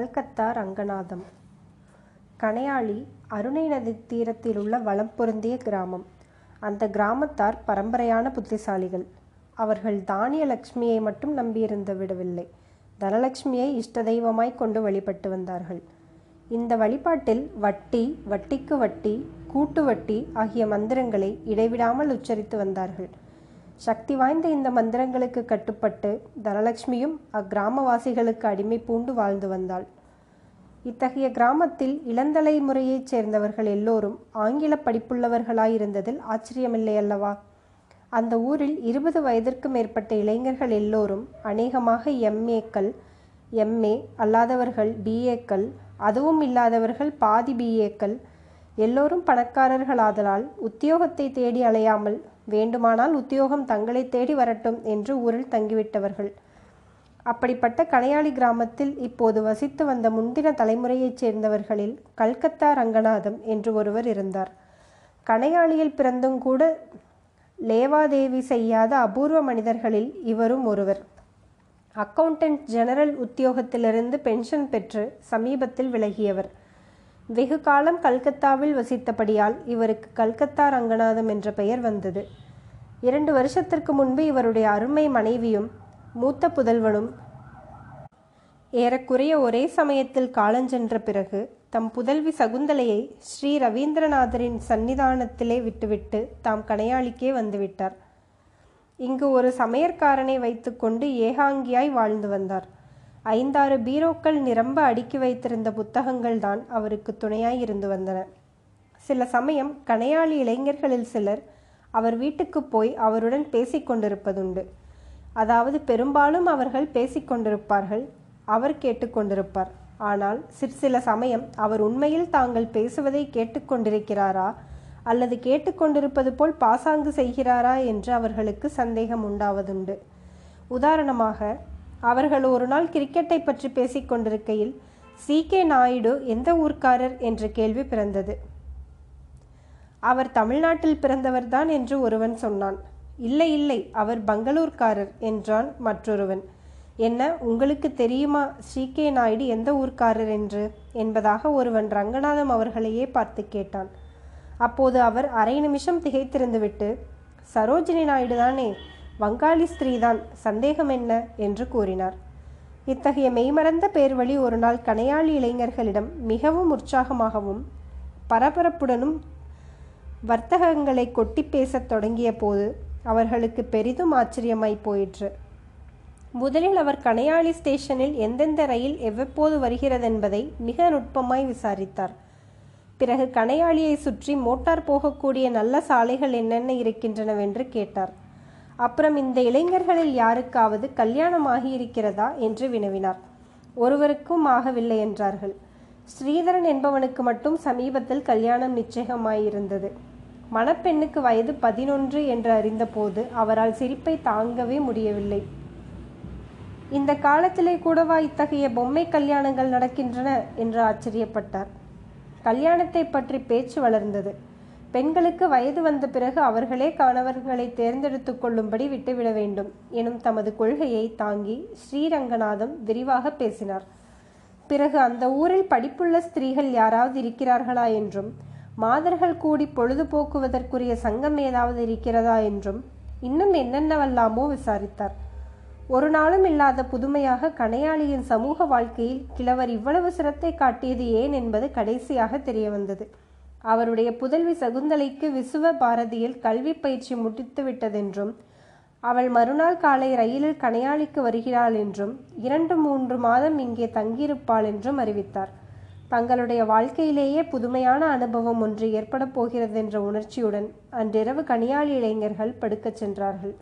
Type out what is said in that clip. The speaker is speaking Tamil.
கல்கத்தா ரங்கநாதம் கணையாழி அருணை நதி தீரத்தில் உள்ள வளம் பொருந்திய கிராமம். அந்த கிராமத்தார் பரம்பரையான புத்திசாலிகள். அவர்கள் தானிய லக்ஷ்மியை மட்டும் நம்பியிருந்து விடவில்லை. தனலட்சுமியை இஷ்ட தெய்வமாய் கொண்டு வழிபட்டு வந்தார்கள். இந்த வழிபாட்டில் வட்டி, வட்டிக்கு வட்டி, கூட்டு வட்டி ஆகிய மந்திரங்களை இடைவிடாமல் உச்சரித்து வந்தார்கள். சக்தி வாய்ந்த இந்த மந்திரங்களுக்கு கட்டுப்பட்டு தனலக்ஷ்மியும் அக்கிராமவாசிகளுக்கு அடிமை பூண்டு வாழ்ந்து வந்தாள். இத்தகைய கிராமத்தில் இளந்தலை முறையைச் சேர்ந்தவர்கள் எல்லோரும் ஆங்கில படிப்புள்ளவர்களாயிருந்ததில் ஆச்சரியமில்லை அல்லவா? அந்த ஊரில் இருபது வயதிற்கு மேற்பட்ட இளைஞர்கள் எல்லோரும் அநேகமாக எம்ஏக்கள் எம்ஏ அல்லாதவர்கள் பிஏக்கள் அதுவும் இல்லாதவர்கள் பாதி பிஏக்கள் எல்லோரும் பணக்காரர்களாதலால் உத்தியோகத்தை தேடி அலையாமல் வேண்டுமானால் உத்தியோகம் தங்களைத் தேடி வரட்டும் என்று ஊரில் தங்கிவிட்டவர்கள். அப்படிப்பட்ட கனையாளி கிராமத்தில் இப்போது வசித்து வந்த முந்தின தலைமுறையைச் சேர்ந்தவர்களில் கல்கத்தா ரங்கநாதம் என்று ஒருவர் இருந்தார். கனையாளியில் பிறந்தும் கூட லேவாதேவி செய்யாத அபூர்வ மனிதர்களில் இவரும் ஒருவர். அக்கவுண்டன்ட் ஜெனரல் உத்தியோகத்திலிருந்து பென்ஷன் பெற்று சமீபத்தில் விலகியவர். வெகு காலம் கல்கத்தாவில் வசித்தபடியால் இவருக்கு கல்கத்தா ரங்கநாதம் என்ற பெயர் வந்தது. இரண்டு வருஷத்திற்கு முன்பு இவருடைய அருமை மனைவியும் மூத்த புதல்வனும் ஏறக்குறைய ஒரே சமயத்தில் காலஞ்சென்ற பிறகு தம் புதல்வி சகுந்தலையை ஸ்ரீ ரவீந்திரநாதரின் சந்நிதானத்திலே விட்டுவிட்டு தாம் கணையாளிக்கே வந்துவிட்டார். இங்கு ஒரு சமையற்காரனை வைத்துக்கொண்டு ஏகாங்கியாய் வாழ்ந்து வந்தார். ஐந்தாறு பீரோக்கள் நிரம்ப அடுக்கி வைத்திருந்த புத்தகங்கள்தான் அவருக்கு துணையாய் இருந்து வந்தன. சில சமயம் கணையாளி இளைஞர்களில் சிலர் அவர் வீட்டுக்குப் போய் அவருடன் பேசிக்கொண்டிருப்பதுண்டு அதாவது பெரும்பாலும் அவர்கள் பேசிக்கொண்டிருப்பார்கள் அவர் கேட்டுக்கொண்டிருப்பார் ஆனால் சிற்சில சமயம் அவர் உண்மையில் தாங்கள் பேசுவதை கேட்டுக்கொண்டிருக்கிறாரா அல்லது கேட்டுக்கொண்டிருப்பது போல் பாசாங்கு செய்கிறாரா என்று அவர்களுக்கு சந்தேகம் உண்டாவதுண்டு. உதாரணமாக அவர்கள் ஒருநாள் கிரிக்கெட்டைப் கிரிக்கெட்டை பேசிக் கொண்டிருக்கையில் சி. கே. நாயுடு எந்த ஊர்க்காரர் என்ற கேள்வி பிறந்தது. அவர் தமிழ்நாட்டில் பிறந்தவர்தான் என்று ஒருவன் சொன்னான். இல்லை இல்லை அவர் பங்களூர்காரர் என்றான் மற்றொருவன். என்ன உங்களுக்கு தெரியுமா ஸ்ரீகே கே. நாயுடு எந்த ஊர்க்காரர் என்று? என்பதாக ஒருவன் ரங்கநாதம் அவர்களையே பார்த்துக் கேட்டான். அப்போது அவர் அரை நிமிஷம் திகைத்திருந்துவிட்டு சரோஜினி நாயுடு தானே வங்காளி ஸ்திரீதான் சந்தேகம் என்ன? என்று கூறினார். இத்தகைய மெய்மறந்த பேர்வழி ஒருநாள் கனையாளி இளைஞர்களிடம் மிகவும் உற்சாகமாகவும் பரபரப்புடனும் வர்த்தகங்களை கொட்டிப் பேசத் தொடங்கியபோது அவர்களுக்கு பெரிதும் ஆச்சரியமாய் போயிற்று. முதலில் அவர் கணையாளி ஸ்டேஷனில் எந்தெந்த ரயில் எவ்வப்போது வருகிறதென்பதை மிக நுட்பமாய் விசாரித்தார். பிறகு கணையாழியைச் சுற்றி மோட்டார் போகக்கூடிய நல்ல சாலைகள் என்னென்ன இருக்கின்றனவென்று கேட்டார். அப்புறம் இந்த இளைஞர்களில் யாருக்காவது கல்யாணம் ஆகியிருக்கிறதா என்று வினவினார். ஒருவருக்கும் ஆகவில்லை என்றார்கள். ஸ்ரீதரன் என்பவனுக்கு மட்டும் சமீபத்தில் கல்யாணம் நிச்சயமாயிருந்தது. மணப்பெண்ணுக்கு வயது பதினொன்று என்று அறிந்தபோது அவரால் சிரிப்பை தாங்கவே முடியவில்லை. இந்த காலத்திலே கூடவா இத்தகைய பொம்மை கல்யாணங்கள் நடக்கின்றன? என்று ஆச்சரியப்பட்டார். கல்யாணத்தை பற்றி பேச்சு வளர்ந்தது. பெண்களுக்கு வயது வந்த பிறகு அவர்களே கணவர்களை தேர்ந்தெடுத்துக் கொள்ளும்படி விட்டுவிட வேண்டும் எனும் தமது கொள்கையை தாங்கி ஸ்ரீரங்கநாதம் விரிவாக பேசினார். பிறகு அந்த ஊரில் படிப்புள்ள ஸ்திரீகள் யாராவது இருக்கிறார்களா என்றும் மாதர்கள் கூடி பொழுது போக்குவதற்குரிய சங்கம் ஏதாவது இருக்கிறதா என்றும் இன்னும் என்னென்னவெல்லாமோ விசாரித்தார். ஒரு நாளும் இல்லாத புதுமையாக கணையாளியின் சமூக வாழ்க்கையில் கிழவர் இவ்வளவு சிரத்தை காட்டியது ஏன் என்பது கடைசியாகத் தெரியவந்தது. அவருடைய புதல்வி சகுந்தலைக்கு விசுவ பாரதியில் கல்வி பயிற்சி முடித்துவிட்டதென்றும் அவள் மறுநாள் காலை ரயிலில் கணையாளிக்கு வருகிறாள் என்றும் இரண்டு மூன்று மாதம் இங்கே தங்கியிருப்பாள் என்றும் அறிவித்தார். தங்களுடைய வாழ்க்கையிலேயே புதுமையான அனுபவம் ஒன்று ஏற்படப் போகிறதென்ற உணர்ச்சியுடன் அன்றிரவு கனியாளி இளைஞர்கள் படுக்கச் சென்றார்கள்.